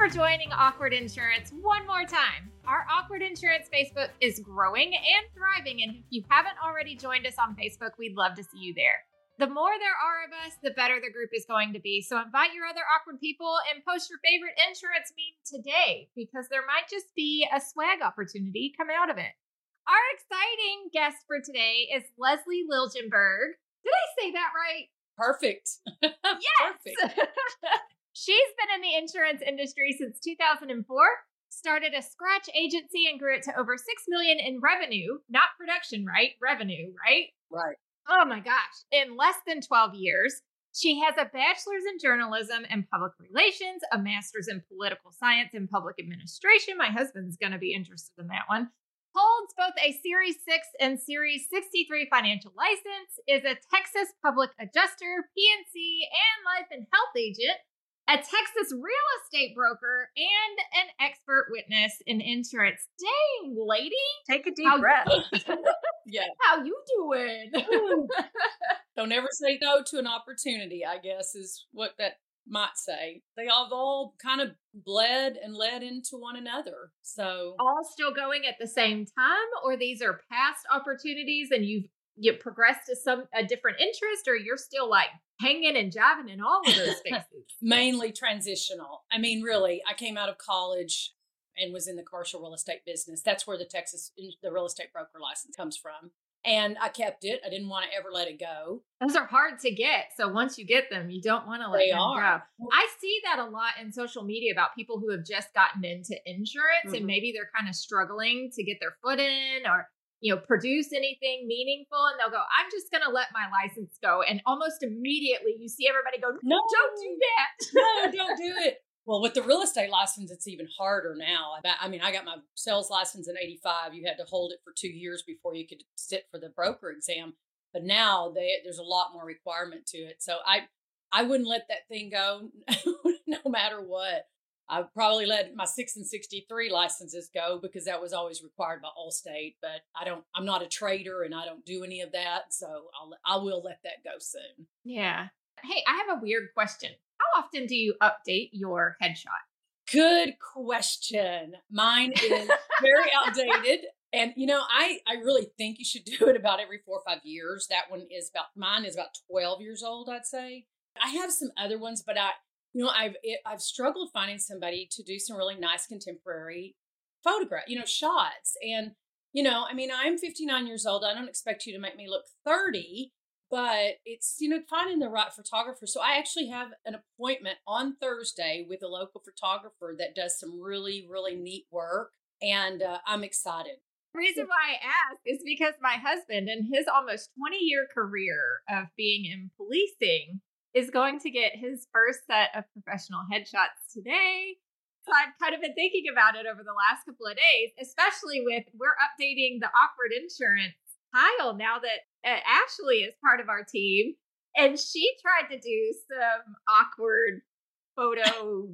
for joining Awkward Insurance one more time. Our Awkward Insurance Facebook is growing and thriving, and if you haven't already joined us on Facebook, we'd love to see you there. The more there are of us, the better the group is going to be. So invite your other awkward people and post your favorite insurance meme today because there might just be a swag opportunity come out of it. Our exciting guest for today is Lezlee Liljenberg. Did I say that right? Perfect. yes. Perfect. She's been in the insurance industry since 2004 started a scratch agency and grew it to over 6 million in revenue not production right revenue right right oh my gosh, in less than 12 years. She has a bachelor's in journalism and public relations, a master's in political science and public administration. My husband's going to be interested in that one. Holds both a Series 6 and Series 63 financial license, is a Texas public adjuster, P&C, and life and health agent, a Texas real estate broker, and an expert witness in insurance. Dang, lady. Take a deep How breath. yeah. How you doing? Don't ever say no to an opportunity, I guess, is what that might say. They all, all kind of bled and led into one another. So all still going at the same time, or these are past opportunities and you've you progressed to some a different interest, or you're still like hanging and jiving in all of those spaces? Mainly transitional. I mean, really, I came out of college and was in the commercial real estate business. That's where the Texas the real estate broker license comes from. And I kept it. I didn't want to ever let it go. Those are hard to get. So once you get them, you don't want to let they them are. go. I see that a lot in social media about people who have just gotten into insurance mm-hmm. and maybe they're kind of struggling to get their foot in or you know, produce anything meaningful. And they'll go, I'm just going to let my license go. And almost immediately you see everybody go, no, don't do that. no, don't do it. Well, with the real estate license, it's even harder now. I mean, I got my sales license in 85. You had to hold it for two years before you could sit for the broker exam. But now they, there's a lot more requirement to it. So I, I wouldn't let that thing go no matter what. I probably let my six and sixty three licenses go because that was always required by Allstate. But I don't. I'm not a trader, and I don't do any of that. So I'll. I will let that go soon. Yeah. Hey, I have a weird question. How often do you update your headshot? Good question. Mine is very outdated. And you know, I I really think you should do it about every four or five years. That one is about mine is about twelve years old, I'd say. I have some other ones, but I you know, I've it, I've struggled finding somebody to do some really nice contemporary photograph, you know, shots. And you know, I mean, I'm 59 years old. I don't expect you to make me look 30, but it's you know finding the right photographer. So I actually have an appointment on Thursday with a local photographer that does some really really neat work, and uh, I'm excited. The reason why I ask is because my husband, in his almost 20 year career of being in policing, is going to get his first set of professional headshots today. So I've kind of been thinking about it over the last couple of days, especially with we're updating the awkward insurance pile now that uh, Ashley is part of our team. And she tried to do some awkward photo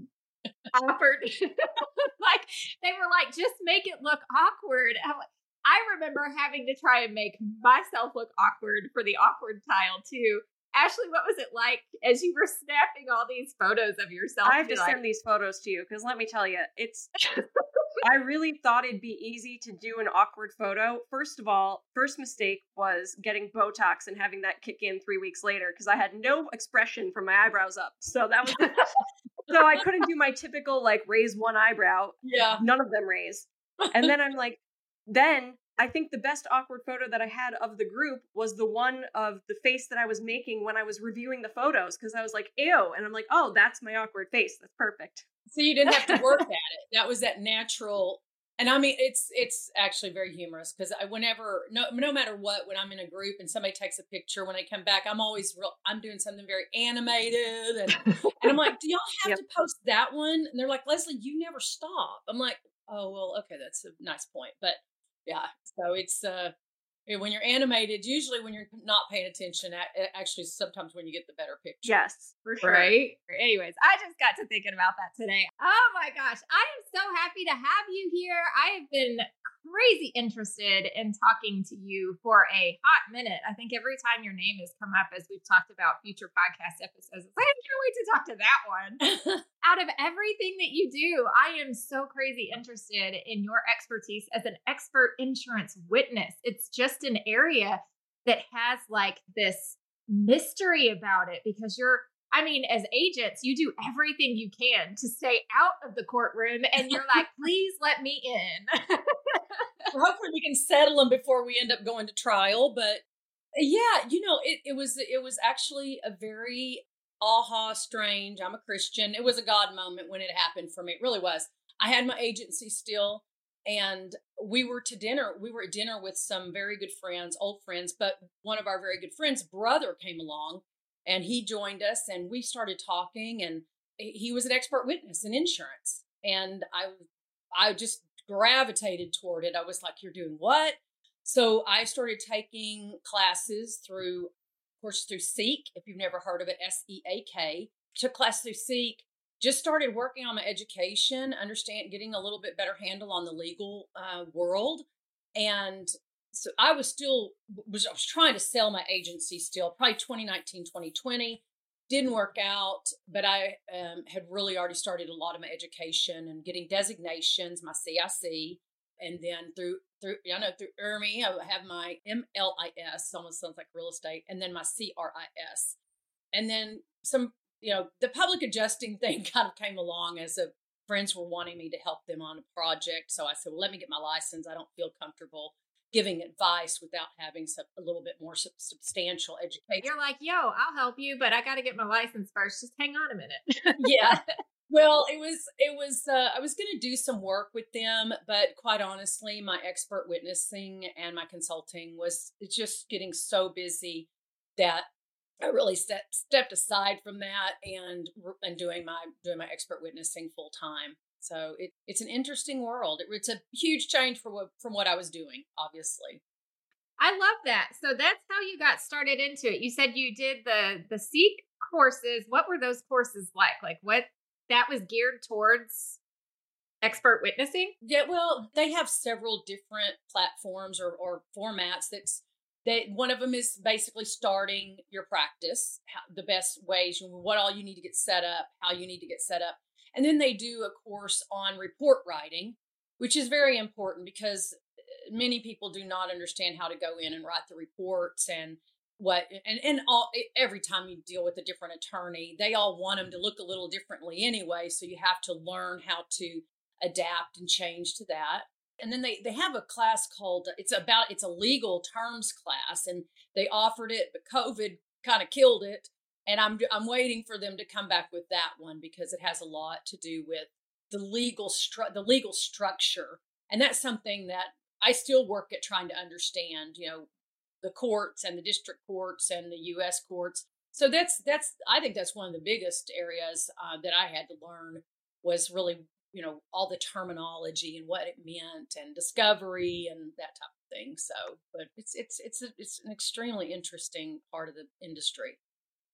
awkward like they were like just make it look awkward i remember having to try and make myself look awkward for the awkward tile too Ashley, what was it like as you were snapping all these photos of yourself? I have to like- send these photos to you because let me tell you, it's. I really thought it'd be easy to do an awkward photo. First of all, first mistake was getting Botox and having that kick in three weeks later because I had no expression from my eyebrows up. So that was. so I couldn't do my typical like raise one eyebrow. Yeah. None of them raise. And then I'm like, then I think the best awkward photo that I had of the group was the one of the face that I was making when I was reviewing the photos because I was like, ew. And I'm like, oh, that's my awkward face. That's perfect. So you didn't have to work at it. That was that natural. And I mean, it's it's actually very humorous because I whenever no no matter what when I'm in a group and somebody takes a picture when I come back I'm always real I'm doing something very animated and and I'm like do y'all have yep. to post that one and they're like Lezlee you never stop I'm like oh well okay that's a nice point but yeah so it's uh when you're animated usually when you're not paying attention actually sometimes when you get the better picture. Yes for sure. Right? Anyways i just got to thinking about that today. Oh my gosh i am so happy to have you here. I have been crazy interested in talking to you for a hot minute. I think every time your name has come up as we've talked about future podcast episodes, I can't wait to talk to that one. Out of everything that you do, I am so crazy interested in your expertise as an expert insurance witness. It's just an area that has like this mystery about it because you're I mean, as agents, you do everything you can to stay out of the courtroom, and you're like, please let me in. hopefully, we can settle them before we end up going to trial. But yeah, you know, it, it was it was actually a very aha strange. I'm a Christian. It was a God moment when it happened for me. It really was. I had my agency still, and we were to dinner. We were at dinner with some very good friends, old friends, but one of our very good friends' brother came along and he joined us and we started talking and he was an expert witness in insurance and i i just gravitated toward it. I was like you're doing what? So i started taking classes through of course through SEAK if you've never heard of it s-e-a-k took class through SEAK just started working on my education understand getting a little bit better handle on the legal uh, world. And so I was still was I was trying to sell my agency still, probably 2019, 2020. Didn't work out, but I um, had really already started a lot of my education and getting designations, my CIC, and then through through I know through IRMI, I have my MLIS, almost sounds like real estate, and then my CRIS, and then some you know the public adjusting thing kind of came along as a friends were wanting me to help them on a project, so I said, well, let me get my license. I don't feel comfortable giving advice without having some, a little bit more substantial education. You're like, yo, I'll help you, but I got to get my license first. Just hang on a minute. yeah. Well, it was it was uh, I was going to do some work with them, but quite honestly, my expert witnessing and my consulting was just getting so busy that I really step, stepped aside from that and and doing my doing my expert witnessing full time. So it, it's an interesting world. It, it's a huge change for what, from what I was doing, obviously. I love that. So that's how you got started into it. You said you did the the SEAK courses. What were those courses like? Like what that was geared towards expert witnessing? Yeah, well, they have several different platforms or, or formats that's that one of them is basically starting your practice, how, the best ways, what all you need to get set up, how you need to get set up. And then they do a course on report writing, which is very important because uh, many people do not understand how to go in and write the reports and what and and all every time you deal with a different attorney they all want them to look a little differently anyway so you have to learn how to adapt and change to that. And then they they have a class called it's about it's a legal terms class and they offered it but covid kind of killed it and I'm I'm waiting for them to come back with that one because it has a lot to do with the legal stru- the legal structure, and that's something that I still work at trying to understand. You know, the courts and the district courts and the U.S. courts. So that's that's I think that's one of the biggest areas uh, that I had to learn was really you know all the terminology and what it meant and discovery and that type of thing. So, but it's it's it's a, it's an extremely interesting part of the industry.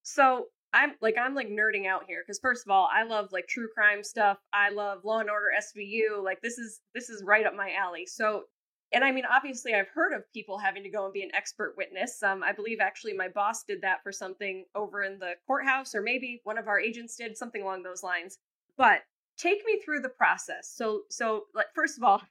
So I'm like I'm like nerding out here because first of all, I love like true crime stuff. I love Law and Order SVU. Like this is this is right up my alley. So and I mean obviously I've heard of people having to go and be an expert witness. Um I believe actually my boss did that for something over in the courthouse or maybe one of our agents did something along those lines. But take me through the process. So so like first of all,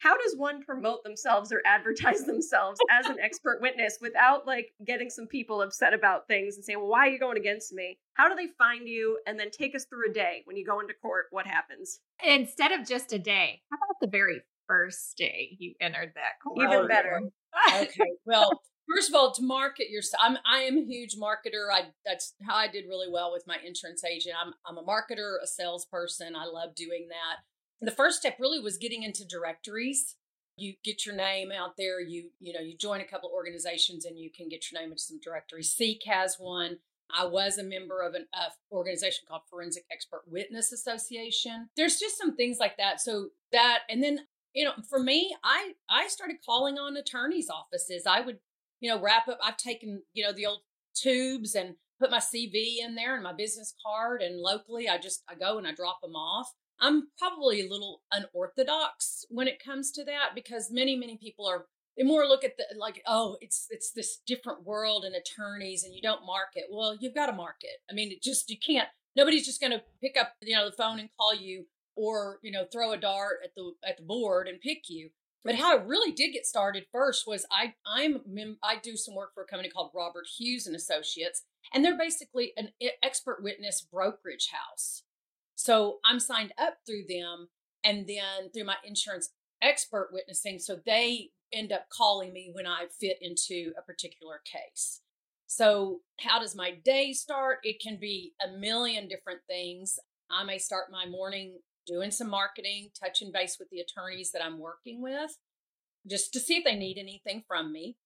how does one promote themselves or advertise themselves as an expert witness without like getting some people upset about things and saying, well, why are you going against me? How do they find you? And then take us through a day when you go into court, what happens? Instead of just a day, how about the very first day you entered that court? Even oh, better. okay. Well, first of all, to market yourself, I'm I am a huge marketer. I that's how I did really well with my insurance agent. I'm I'm a marketer, a salesperson. I love doing that the first step really was getting into directories. You get your name out there you you know you join a couple organizations and you can get your name into some directories. SEAK has one. I was a member of an uh, organization called forensic expert witness association. There's just some things like that. So that and then you know for me i i started calling on attorneys offices. I would you know wrap up i've taken you know the old tubes and put my cv in there and my business card and locally i just i go and i drop them off I'm probably a little unorthodox when it comes to that because many, many people are they more look at the like, oh, it's it's this different world and attorneys and you don't market. Well, you've got to market. I mean, it just you can't nobody's just gonna pick up, you know, the phone and call you or, you know, throw a dart at the at the board and pick you. But how I really did get started first was I I'm I do some work for a company called Robert Hughes and Associates, and they're basically an expert witness brokerage house. So I'm signed up through them and then through my insurance expert witnessing. So they end up calling me when I fit into a particular case. So, how does my day start? It can be a million different things. I may start my morning doing some marketing, touching base with the attorneys that I'm working with, just to see if they need anything from me.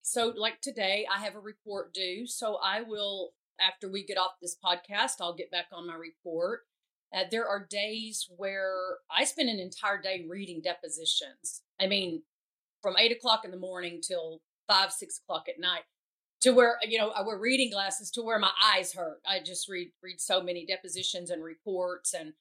So, like today, I have a report due. So, I will, after we get off this podcast, I'll get back on my report uh, there are days where I spend an entire day reading depositions. I mean, from eight o'clock in the morning till five, six o'clock at night, to where you know I wear reading glasses to where my eyes hurt. I just read read so many depositions and reports, and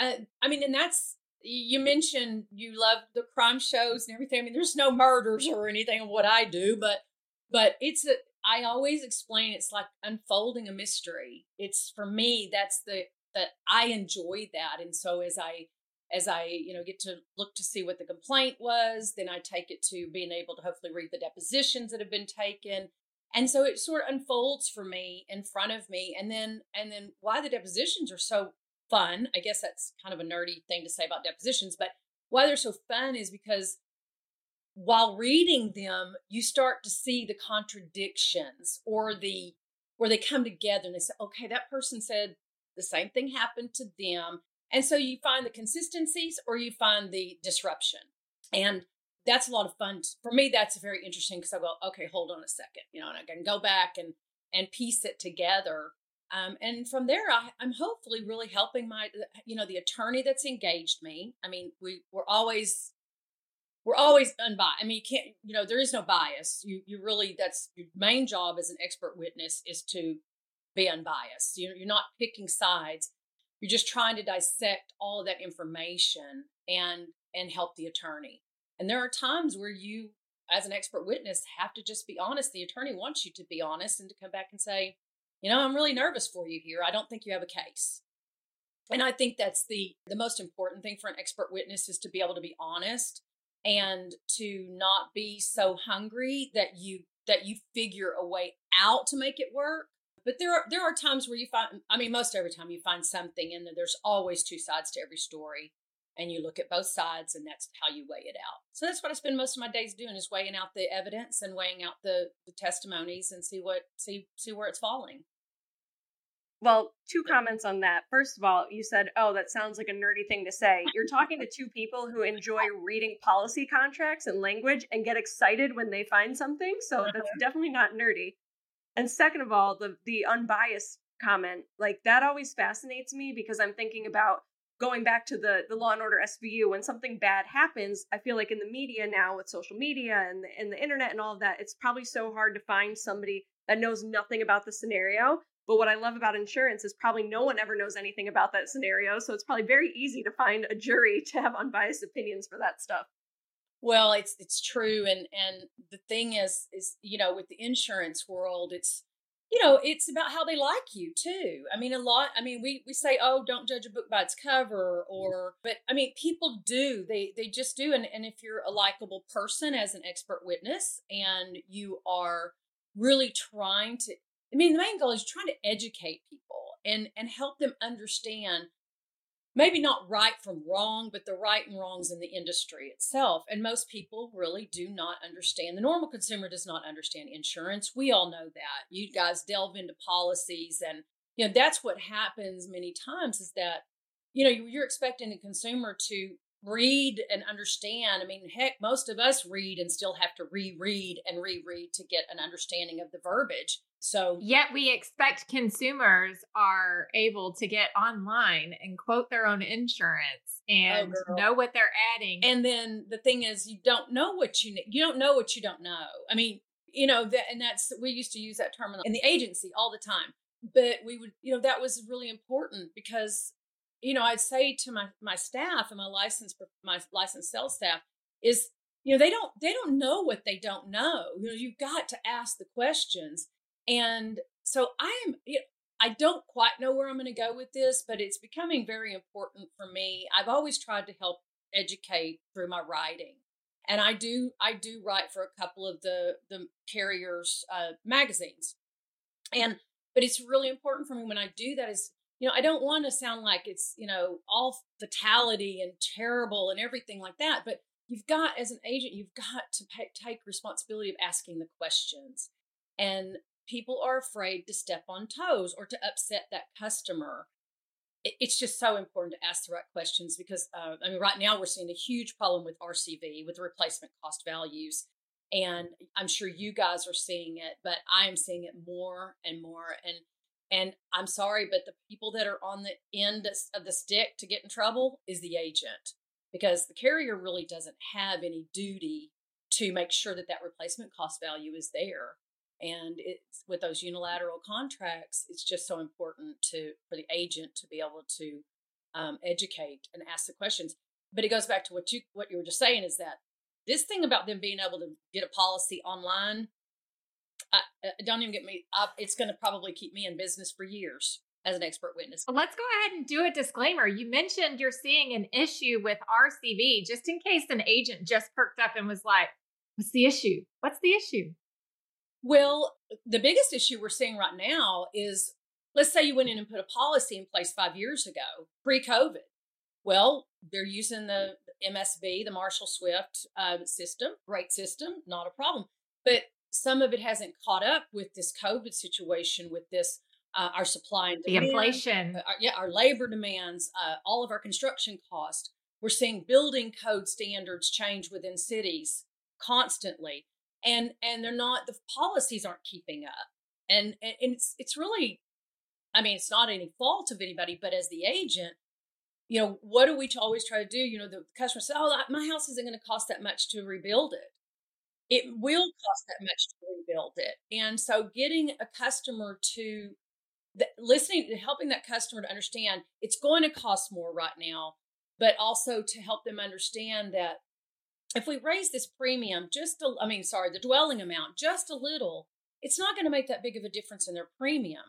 uh, I mean, and that's you mentioned you love the crime shows and everything. I mean, there's no murders or anything of what I do, but but it's a I always explain it's like unfolding a mystery. It's for me that's the that I enjoy that. And so as I as I, you know, get to look to see what the complaint was, then I take it to being able to hopefully read the depositions that have been taken. And so it sort of unfolds for me in front of me. And then and then why the depositions are so fun, I guess that's kind of a nerdy thing to say about depositions, but why they're so fun is because while reading them, you start to see the contradictions or the where they come together and they say, okay, that person said the same thing happened to them. And so you find the consistencies or you find the disruption. And that's a lot of fun. For me, that's very interesting because I go, okay, hold on a second, you know, and I can go back and and piece it together. Um, and from there, I, I'm hopefully really helping my, you know, the attorney that's engaged me. I mean, we we're always we're always unbiased. I mean, you can't, you know, there is no bias. You you really that's your main job as an expert witness is to be unbiased. You're, not picking sides. You're just trying to dissect all that information and and help the attorney. And there are times where you, as an expert witness, have to just be honest. The attorney wants you to be honest and to come back and say, you know, I'm really nervous for you here. I don't think you have a case. And I think that's the the most important thing for an expert witness is to be able to be honest and to not be so hungry that you that you figure a way out to make it work but there are there are times where you find I mean most every time you find something and there's always two sides to every story and you look at both sides and that's how you weigh it out. So that's what I spend most of my days doing is weighing out the evidence and weighing out the, the testimonies and see what see see where it's falling. Well, two comments on that. First of all, you said, "Oh, that sounds like a nerdy thing to say." You're talking to two people who enjoy reading policy contracts and language and get excited when they find something, so that's uh-huh. definitely not nerdy. And second of all, the the unbiased comment, like that always fascinates me because I'm thinking about going back to the the Law and Order SVU when something bad happens. I feel like in the media now with social media and the, and the internet and all of that, it's probably so hard to find somebody that knows nothing about the scenario. But what I love about insurance is probably no one ever knows anything about that scenario, so it's probably very easy to find a jury to have unbiased opinions for that stuff. Well, it's it's true, and and the thing is is you know with the insurance world, it's you know it's about how they like you too. I mean, a lot. I mean, we we say, oh, don't judge a book by its cover, or but I mean, people do. They they just do, and and if you're a likable person as an expert witness, and you are really trying to, I mean, the main goal is trying to educate people and and help them understand maybe not right from wrong, but the right and wrongs in the industry itself. And most people really do not understand. The normal consumer does not understand insurance. We all know that. You guys delve into policies, and you know that's what happens many times. Is that you know you're expecting the consumer to read and understand. I mean, heck, most of us read and still have to reread and reread to get an understanding of the verbiage. So, yet we expect consumers are able to get online and quote their own insurance oh, and oh, know what they're adding. And then the thing is, you don't know what you you don't know what you don't know. I mean, you know that, and that's we used to use that term in the agency all the time. But we would, you know, that was really important because you know, I'd say to my my staff and my licensed my licensed sales staff is you know they don't they don't know what they don't know. You know you've got to ask the questions. And so i am you know, i don't quite know where i'm going to go with this but it's becoming very important for me. I've always tried to help educate through my writing. And i do i do write for a couple of the the carriers uh, magazines. And but it's really important for me when i do that is you know i don't want to sound like it's you know all fatality and terrible and everything like that but you've got as an agent you've got to pay, take responsibility of asking the questions and people are afraid to step on toes or to upset that customer. It, it's just so important to ask the right questions because uh, i mean right now we're seeing a huge problem with rcv with replacement cost values and i'm sure you guys are seeing it but i am seeing it more and more and and i'm sorry but the people that are on the end of the stick to get in trouble is the agent because the carrier really doesn't have any duty to make sure that that replacement cost value is there. And it's with those unilateral contracts it's just so important to for the agent to be able to um, educate and ask the questions. But it goes back to what you what you were just saying is that this thing about them being able to get a policy online I, I don't even get me I, it's going to probably keep me in business for years as an expert witness. Well, let's go ahead and do a disclaimer. You mentioned you're seeing an issue with RCV, just in case an agent just perked up and was like, What's the issue? What's the issue? Well, the biggest issue we're seeing right now is let's say you went in and put a policy in place five years ago, pre COVID. Well, they're using the MSB, the Marshall Swift uh, system, great system, not a problem. But some of it hasn't caught up with this COVID situation, with this uh, our supply and demand, the inflation, uh, our, yeah, our labor demands, uh, all of our construction costs. We're seeing building code standards change within cities constantly, and and they're not the policies aren't keeping up, and and, and it's it's really, I mean, it's not any fault of anybody, but as the agent, you know, what do we always try to do? You know, the customer says, "Oh, my house isn't going to cost that much to rebuild it." It will cost that much to rebuild it, and so getting a customer to the, listening to helping that customer to understand it's going to cost more right now but also to help them understand that if we raise this premium just a, I mean sorry the dwelling amount just a little it's not going to make that big of a difference in their premium.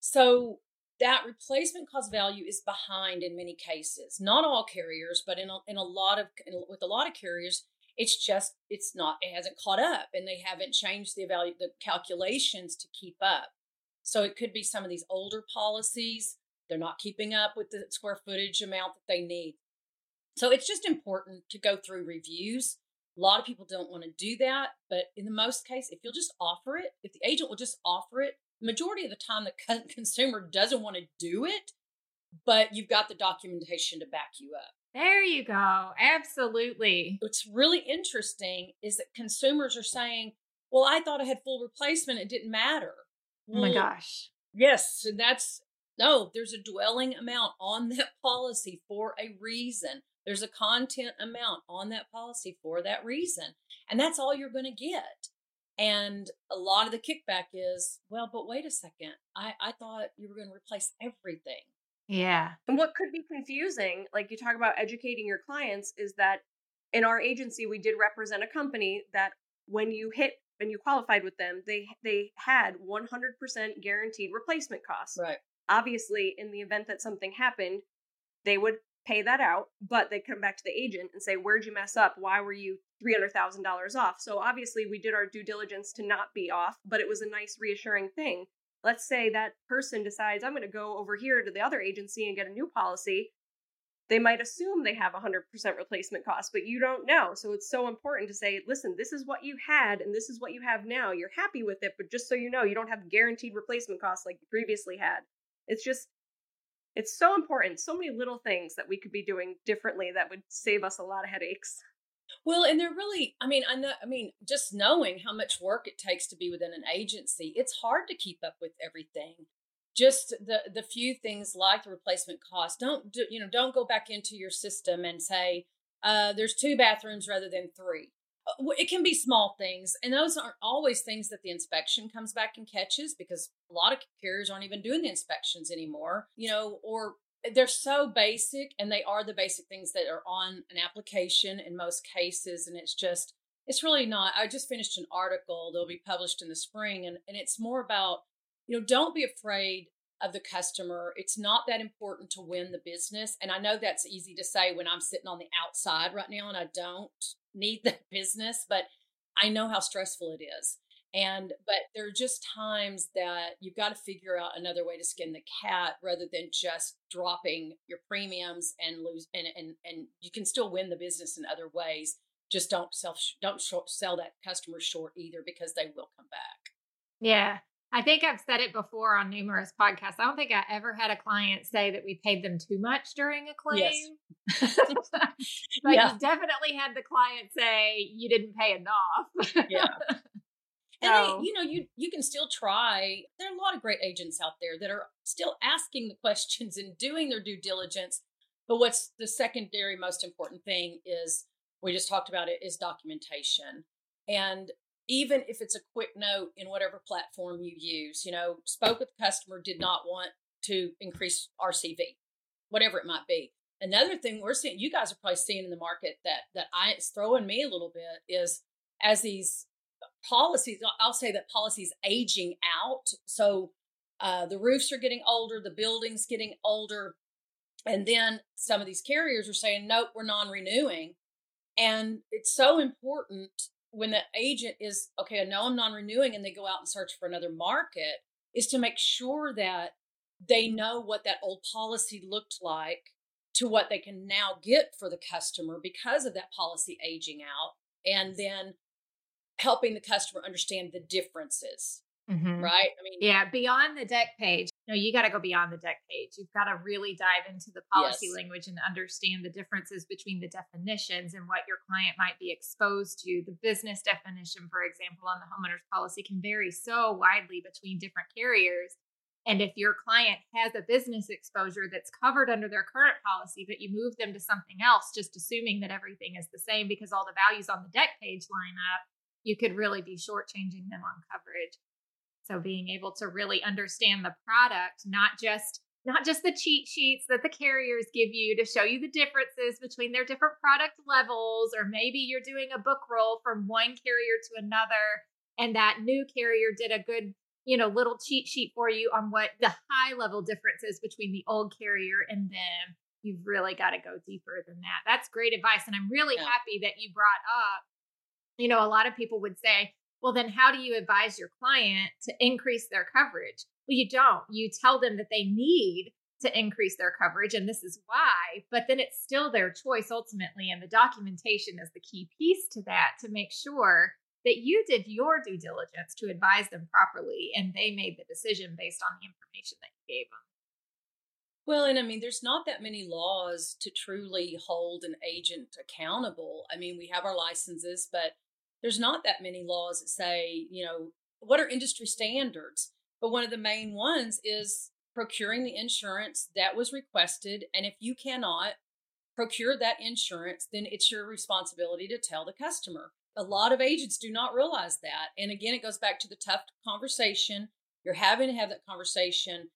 So that replacement cost value is behind in many cases. Not all carriers but in a, in a lot of in, with a lot of carriers it's just it's not it hasn't caught up and they haven't changed the value the calculations to keep up so it could be some of these older policies. They're not keeping up with the square footage amount that they need. So it's just important to go through reviews. A lot of people don't want to do that, but in the most case, if you'll just offer it, if the agent will just offer it, majority of the time the consumer doesn't want to do it, but you've got the documentation to back you up. There you go. Absolutely. What's really interesting is that consumers are saying, well, I thought I had full replacement. It didn't matter. Oh my gosh. Yes, and that's no, there's a dwelling amount on that policy for a reason. There's a content amount on that policy for that reason. And that's all you're going to get. And a lot of the kickback is, well, but wait a second. I, I thought you were going to replace everything. Yeah. And what could be confusing, like you talk about educating your clients, is that in our agency, we did represent a company that when you hit and you qualified with them, they they had 100% guaranteed replacement costs. Right. Obviously, in the event that something happened, they would pay that out, but they'd come back to the agent and say, "Where'd you mess up? Why were you $300,000 off?" So obviously, we did our due diligence to not be off, but it was a nice reassuring thing. Let's say that person decides, "I'm going to go over here to the other agency and get a new policy." they might assume they have 100% replacement cost, but you don't know. So it's so important to say, listen, this is what you had and this is what you have now. You're happy with it, but just so you know, you don't have guaranteed replacement costs like you previously had. It's just, it's so important. So many little things that we could be doing differently that would save us a lot of headaches. Well, and they're really, I mean, I know, I mean, just knowing how much work it takes to be within an agency, it's hard to keep up with everything. Just the the few things like the replacement cost don't do, you know don't go back into your system and say uh, there's two bathrooms rather than three. Uh, it can be small things and those aren't always things that the inspection comes back and catches because a lot of carriers aren't even doing the inspections anymore you know or they're so basic and they are the basic things that are on an application in most cases and it's just it's really not i just finished an article that'll be published in the spring and, and it's more about you know don't be afraid of the customer it's not that important to win the business and i know that's easy to say when i'm sitting on the outside right now and i don't need the business but i know how stressful it is and but there are just times that you've got to figure out another way to skin the cat rather than just dropping your premiums and lose and and, and you can still win the business in other ways. Just don't sell don't short, sell that customer short either because they will come back. Yeah. I think i've said it before on numerous podcasts. I don't think i ever had a client say that we paid them too much during a claim. Yes. but yeah. you definitely had the client say you didn't pay enough. Yeah and they, you know, you you can still try. There are a lot of great agents out there that are still asking the questions and doing their due diligence. But what's the secondary most important thing is we just talked about it is documentation. And even if it's a quick note in whatever platform you use, you know, spoke with the customer, did not want to increase RCV, whatever it might be. Another thing we're seeing, you guys are probably seeing in the market that that I it's throwing me a little bit is as these policies, I'll say that policies aging out. So uh, the roofs are getting older, the buildings getting older. And then some of these carriers are saying, nope, we're non renewing. And it's so important when the agent is, okay, I know I'm non renewing, and they go out and search for another market, is to make sure that they know what that old policy looked like to what they can now get for the customer because of that policy aging out. And then helping the customer understand the differences. Mm-hmm. Right. I mean, yeah, beyond the deck page. No, you got to go beyond the deck page. You've got to really dive into the policy yes. language and understand the differences between the definitions and what your client might be exposed to. The business definition, for example, on the homeowner's policy can vary so widely between different carriers. And if your client has a business exposure that's covered under their current policy, but you move them to something else, just assuming that everything is the same because all the values on the deck page line up, you could really be shortchanging them on coverage. So being able to really understand the product, not just not just the cheat sheets that the carriers give you to show you the differences between their different product levels, or maybe you're doing a book roll from one carrier to another, and that new carrier did a good, you know, little cheat sheet for you on what the high level differences between the old carrier and them. You've really got to go deeper than that. That's great advice. And I'm really yeah. happy that you brought up you know, a lot of people would say, well, then how do you advise your client to increase their coverage? Well, you don't. You tell them that they need to increase their coverage, and this is why, but then it's still their choice ultimately. And the documentation is the key piece to that to make sure that you did your due diligence to advise them properly and they made the decision based on the information that you gave them. Well, and I mean, there's not that many laws to truly hold an agent accountable. I mean, we have our licenses, but there's not that many laws that say, you know, what are industry standards? But one of the main ones is procuring the insurance that was requested. And if you cannot procure that insurance, then it's your responsibility to tell the customer. A lot of agents do not realize that. And again, it goes back to the tough conversation. You're having to have that conversation.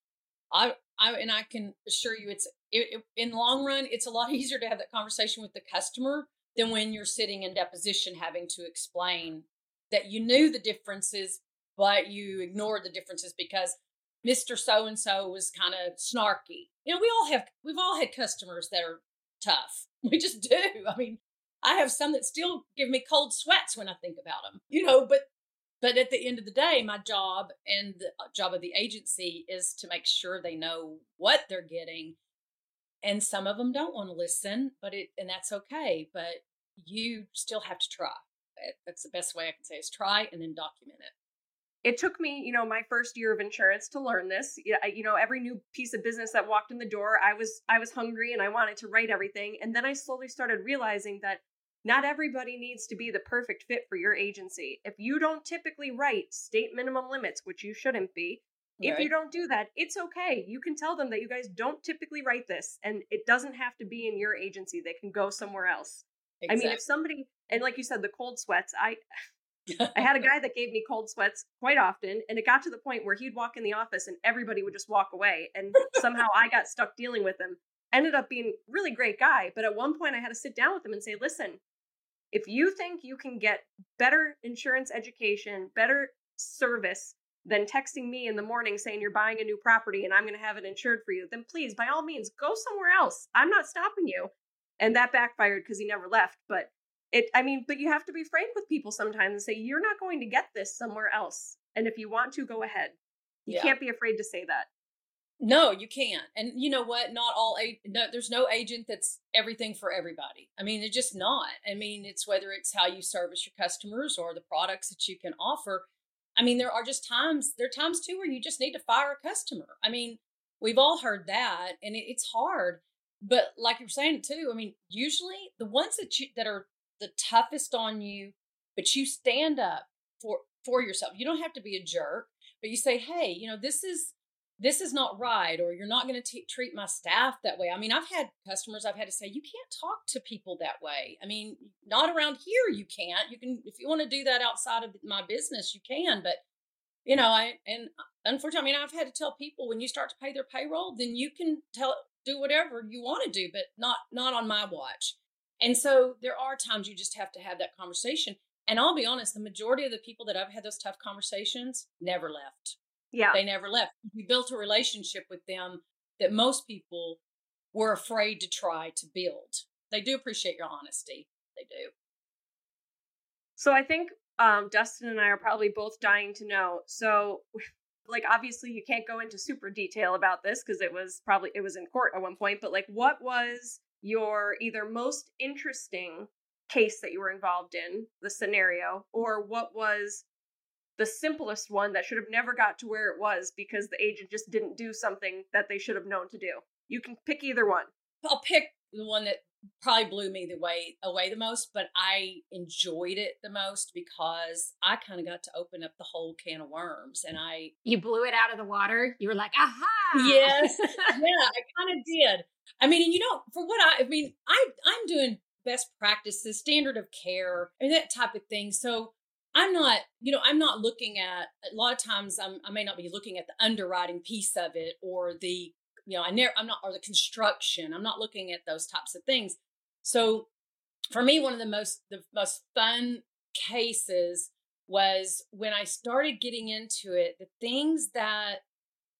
I, I and I can assure you, it's it, it, in long run, it's a lot easier to have that conversation with the customer than when you're sitting in deposition having to explain that you knew the differences, but you ignored the differences because Mr. So and so was kind of snarky. You know, we all have, we've all had customers that are tough. We just do. I mean, I have some that still give me cold sweats when I think about them, you know, but but at the end of the day my job and the uh, job of the agency is to make sure they know what they're getting and some of them don't want to listen but it and that's okay but you still have to try. That's the best way I can say is try and then document it. It took me, you know, my first year of insurance to learn this. You know, every new piece of business that walked in the door, I was I was hungry and I wanted to write everything. And then I slowly started realizing that not everybody needs to be the perfect fit for your agency. If you don't typically write state minimum limits, which you shouldn't be, Right. If you don't do that, it's okay. You can tell them that you guys don't typically write this and it doesn't have to be in your agency. They can go somewhere else. Exactly. I mean, if somebody and like you said, the cold sweats, I I had a guy that gave me cold sweats quite often, and it got to the point where he'd walk in the office and everybody would just walk away. And somehow I got stuck dealing with him. Ended up being really great guy, but at one point I had to sit down with him and say, "Listen, if you think you can get better insurance education, better service than texting me in the morning saying you're buying a new property and I'm going to have it insured for you, then please, by all means, go somewhere else. I'm not stopping you." And that backfired because he never left, but it i mean but you have to be frank with people sometimes and say you're not going to get this somewhere else and if you want to go ahead. You yeah. can't be afraid to say that. No you can't and you know what? Not all no, there's no agent that's everything for everybody. I mean it's just not. I mean it's whether it's how you service your customers or the products that you can offer. I mean there are just times there are times too where you just need to fire a customer. I mean we've all heard that and it, it's hard but like you're saying too i mean usually the ones that you that are the toughest on you, but you stand up for for yourself. You don't have to be a jerk, but you say, "Hey, you know, this is this is not right or you're not going to treat my staff that way." I mean, I've had customers I've had to say, "You can't talk to people that way." I mean, not around here you can't. You can if you want to do that outside of my business, you can, but you know, I and unfortunately, I mean, I've had to tell people when you start to pay their payroll, then you can tell do whatever you want to do, but not not on my watch. And so there are times you just have to have that conversation. And I'll be honest, the majority of the people that I've had those tough conversations never left. Yeah. They never left. We built a relationship with them that most people were afraid to try to build. They do appreciate your honesty. They do. So I think um, Dustin and I are probably both dying to know. So, like, obviously, you can't go into super detail about this because it was probably it was in court at one point. But like, what was your either most interesting case that you were involved in, the scenario, or what was the simplest one that should have never got to where it was because the agent just didn't do something that they should have known to do. You can pick either one. I'll pick the one that probably blew me the way away the most, but I enjoyed it the most because I kind of got to open up the whole can of worms and I You blew it out of the water. You were like, aha. Yes. yeah, I kind of did. I mean, and you know, for what I, I mean, I I'm doing best practices, standard of care, and that type of thing. So I'm not, you know, I'm not looking at a lot of times. I'm, I may not be looking at the underwriting piece of it or the, you know, I never, I'm not, or the construction. I'm not looking at those types of things. So for me, one of the most the most fun cases was when I started getting into it. The things that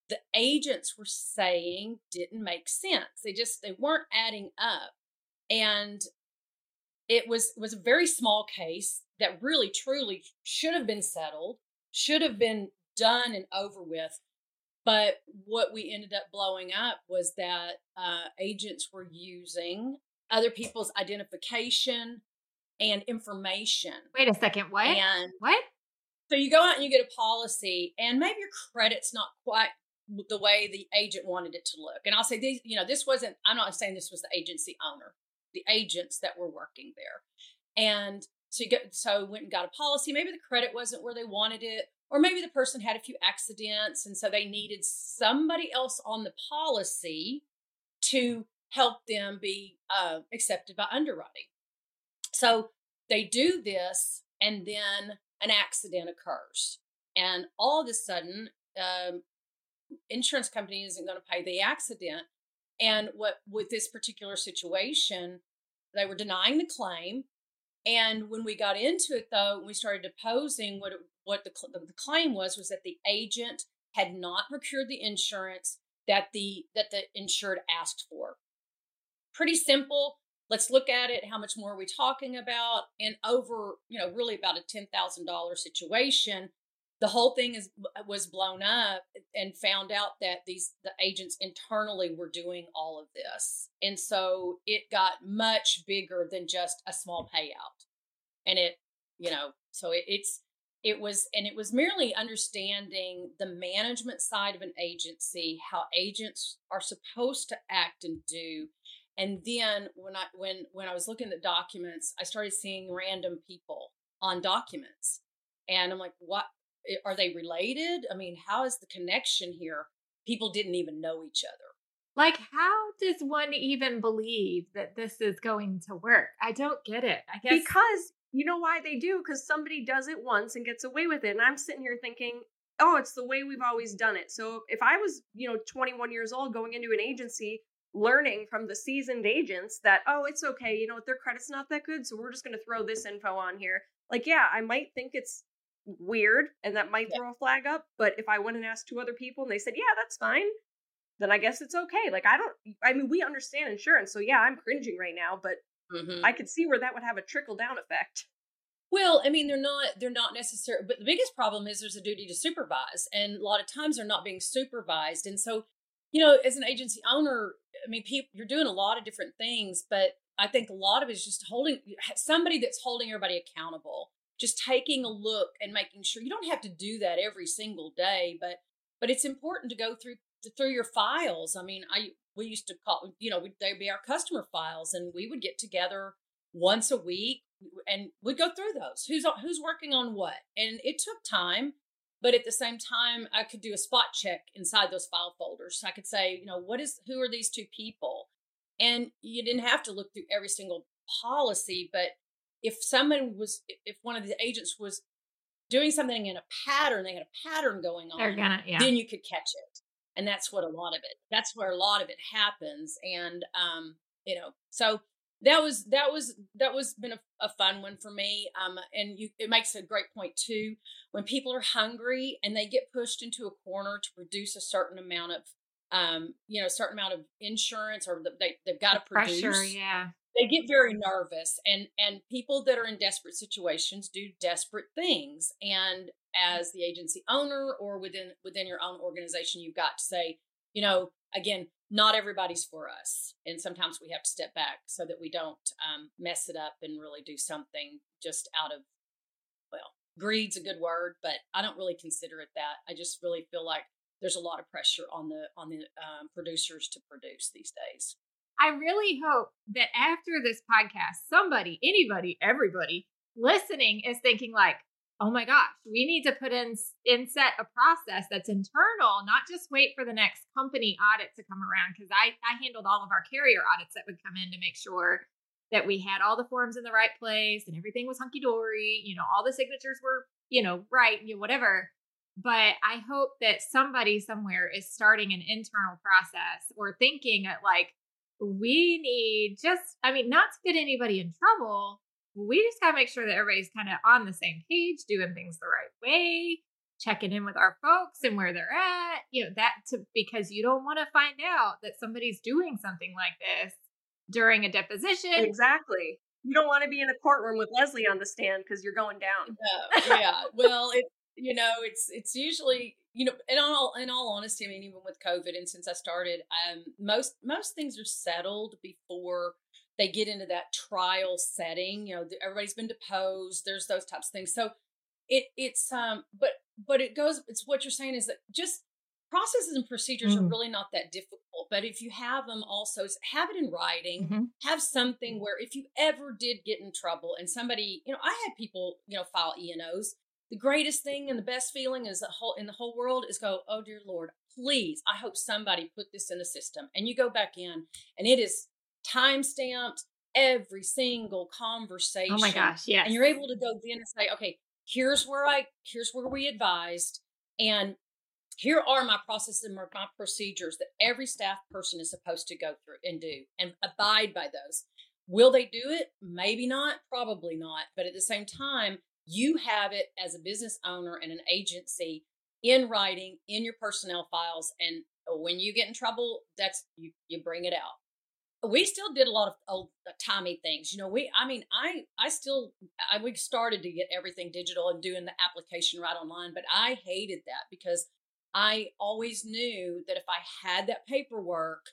the agents were saying didn't make sense. They just they weren't adding up. And it was was a very small case that really truly should have been settled, should have been done and over with. But what we ended up blowing up was that uh, agents were using other people's identification and information. Wait a second, what? And what? So you go out and you get a policy, and maybe your credit's not quite the way the agent wanted it to look. And I'll say these, you know, this wasn't, I'm not saying this was the agency owner, the agents that were working there. And so you get, so went and got a policy. Maybe the credit wasn't where they wanted it, or maybe the person had a few accidents. And so they needed somebody else on the policy to help them be uh, accepted by underwriting. So they do this, and then an accident occurs. And all of a sudden, um, insurance company isn't going to pay the accident. And what with this particular situation, they were denying the claim. And when we got into it, though, we started deposing what it, what the, the claim was was that the agent had not procured the insurance that the that the insured asked for. Pretty simple. Let's look at it. How much more are we talking about? And over, you know, really about a ten thousand dollar situation the whole thing is was blown up and found out that these the agents internally were doing all of this and so it got much bigger than just a small payout and it you know so it, it's it was and it was merely understanding the management side of an agency how agents are supposed to act and do and then when i when when i was looking at documents i started seeing random people on documents and i'm like what eh, are they related? I mean, how is the connection here? People didn't even know each other. Like, how does one even believe that this is going to work? I don't get it. I guess because you know why they do? Because somebody does it once and gets away with it. And I'm sitting here thinking, oh, it's the way we've always done it. So if I was, you know, 21 years old going into an agency, learning from the seasoned agents that, oh, it's okay, you know, what their credit's not that good. So we're just going to throw this info on here. Like, yeah, I might think it's weird and that might yeah. throw a flag up. But if I went and asked two other people and they said, yeah, that's fine, then I guess it's okay. Like, I don't, I mean, we understand insurance. So yeah, I'm cringing right now, but mm-hmm. I could see where that would have a trickle down effect. Well, I mean, they're not they're not necessary, but the biggest problem is there's a duty to supervise, and a lot of times they're not being supervised, and so you know, as an agency owner, I mean, people you're doing a lot of different things, but I think a lot of it is just holding somebody that's holding everybody accountable, just taking a look and making sure you don't have to do that every single day, but but it's important to go through through your files. I mean, I we used to call you know they'd be our customer files, and we would get together once a week and we'd go through those. Who's who's working on what, and it took time. But at the same time, I could do a spot check inside those file folders. So I could say, you know, what is who are these two people? And you didn't have to look through every single policy, but if someone was if one of the agents was doing something in a pattern, they had a pattern going on, They're gonna, yeah. then you could catch it. And that's what a lot of it, that's where a lot of it happens. And, um, you know, so that was, that was, that was been a, a fun one for me. Um, and you, it makes a great point too. When people are hungry and they get pushed into a corner to produce a certain amount of, um, you know, a certain amount of insurance or they, they've got to produce. Pressure, yeah they get very nervous and and people that are in desperate situations do desperate things and as the agency owner or within within your own organization you've got to say you know again not everybody's for us. And sometimes we have to step back so that we don't um, mess it up and really do something just out of well greed's a good word but i don't really consider it that. I just really feel like there's a lot of pressure on the on the um, producers to produce these days. I really hope that after this podcast, somebody, anybody, everybody listening is thinking like, oh my gosh, we need to put in in set a process that's internal, not just wait for the next company audit to come around. Cause I, I handled all of our carrier audits that would come in to make sure that we had all the forms in the right place and everything was hunky dory, you know, all the signatures were, you know, right, you know, whatever. But I hope that somebody somewhere is starting an internal process or thinking at like, we need just, I mean, not to get anybody in trouble. We just got to make sure that everybody's kind of on the same page, doing things the right way, checking in with our folks and where they're at. You know, that to because you don't want to find out that somebody's doing something like this during a deposition. Exactly. You don't want to be in a courtroom with Lezlee on the stand because you're going down. yeah. Well, it, you know, it's it's usually you know, in all in all honesty, I mean, even with COVID, and since I started, um, most most things are settled before they get into that trial setting. You know, everybody's been deposed. There's those types of things. So it it's um, but but it goes. It's what you're saying is that just processes and procedures mm. are really not that difficult. But if you have them, also have it in writing. Mm-hmm. Have something where if you ever did get in trouble and somebody, you know, I had people, you know, file E and the greatest thing and the best feeling is the whole in the whole world is go, oh dear Lord, please, I hope somebody put this in the system. And you go back in and it is time stamped every single conversation. Oh my gosh, yeah. And you're able to go then and say, okay, here's where I here's where we advised, and here are my processes and my procedures that every staff person is supposed to go through and do and abide by those. Will they do it? Maybe not, probably not. But at the same time, you have it as a business owner and an agency in writing in your personnel files and when you get in trouble that's you you bring it out we still did a lot of old uh, timey things you know we i mean i i still I, we started to get everything digital and doing the application right online but i hated that because i always knew that if i had that paperwork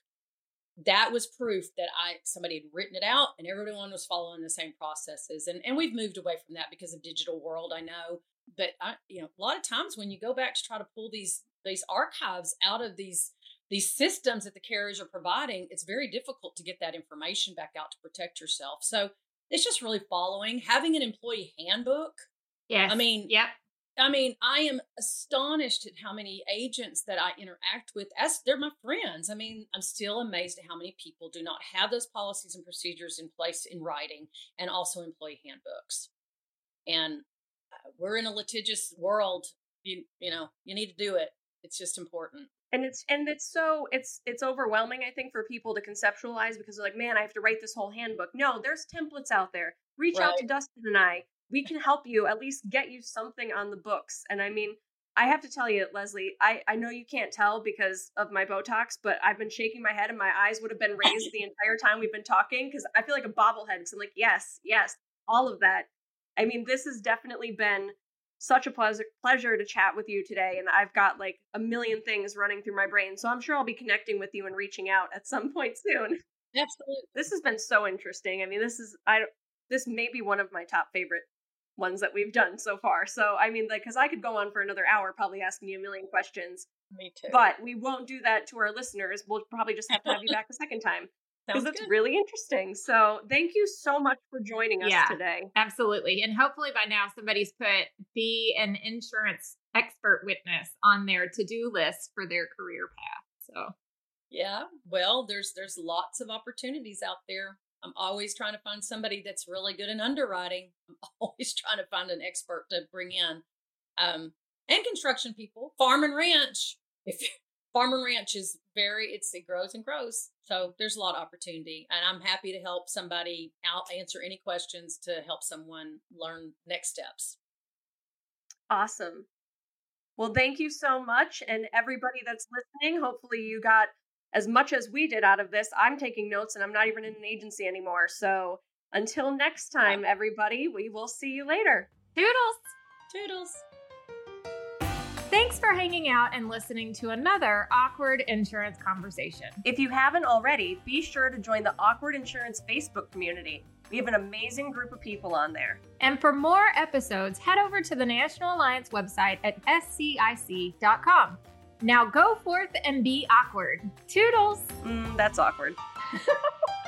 that was proof that I somebody had written it out and everyone was following the same processes. And and we've moved away from that because of digital world, I know. But I you know, a lot of times when you go back to try to pull these these archives out of these these systems that the carriers are providing, it's very difficult to get that information back out to protect yourself. So it's just really following, having an employee handbook. Yeah. I mean, yep. I mean, I am astonished at how many agents that I interact with as they're my friends. I mean, I'm still amazed at how many people do not have those policies and procedures in place in writing and also employee handbooks. And uh, we're in a litigious world. You you know you need to do it. It's just important. And it's and it's so it's it's overwhelming. I think for people to conceptualize because they're like, man, I have to write this whole handbook. No, there's templates out there. Reach right. out to Dustin and I. We can help you at least get you something on the books. And I mean, I have to tell you, Lezlee, I, I know you can't tell because of my Botox, but I've been shaking my head and my eyes would have been raised the entire time we've been talking because I feel like a bobblehead because I'm like, yes, yes, all of that. I mean, this has definitely been such a pleasure pleasure to chat with you today and I've got like a million things running through my brain. So I'm sure I'll be connecting with you and reaching out at some point soon. Absolutely. This has been so interesting. I mean, this is I this may be one of my top favorite ones that we've done so far. So, I mean, like, because I could go on for another hour probably asking you a million questions. Me too. But we won't do that to our listeners. We'll probably just have to have you back a second time. Because it's really interesting. So thank you so much for joining us yeah, today. Absolutely. And hopefully by now somebody's put be an insurance expert witness on their to-do list for their career path. So yeah, well, there's there's lots of opportunities out there I'm always trying to find somebody that's really good in underwriting. I'm always trying to find an expert to bring in. Um, and construction people, farm and ranch. If farm and ranch is very, it's it grows and grows. So there's a lot of opportunity, and I'm happy to help somebody out answer any questions to help someone learn next steps. Awesome. Well, thank you so much, and everybody that's listening. Hopefully, you got as much as we did out of this, I'm taking notes and I'm not even in an agency anymore. So until next time, everybody, we will see you later. Toodles. Toodles. Thanks for hanging out and listening to another Awkward Insurance Conversation. If you haven't already, be sure to join the Awkward Insurance Facebook community. We have an amazing group of people on there. And for more episodes, head over to the National Alliance website at scic.com. Now go forth and be awkward. Toodles. Mm, that's awkward.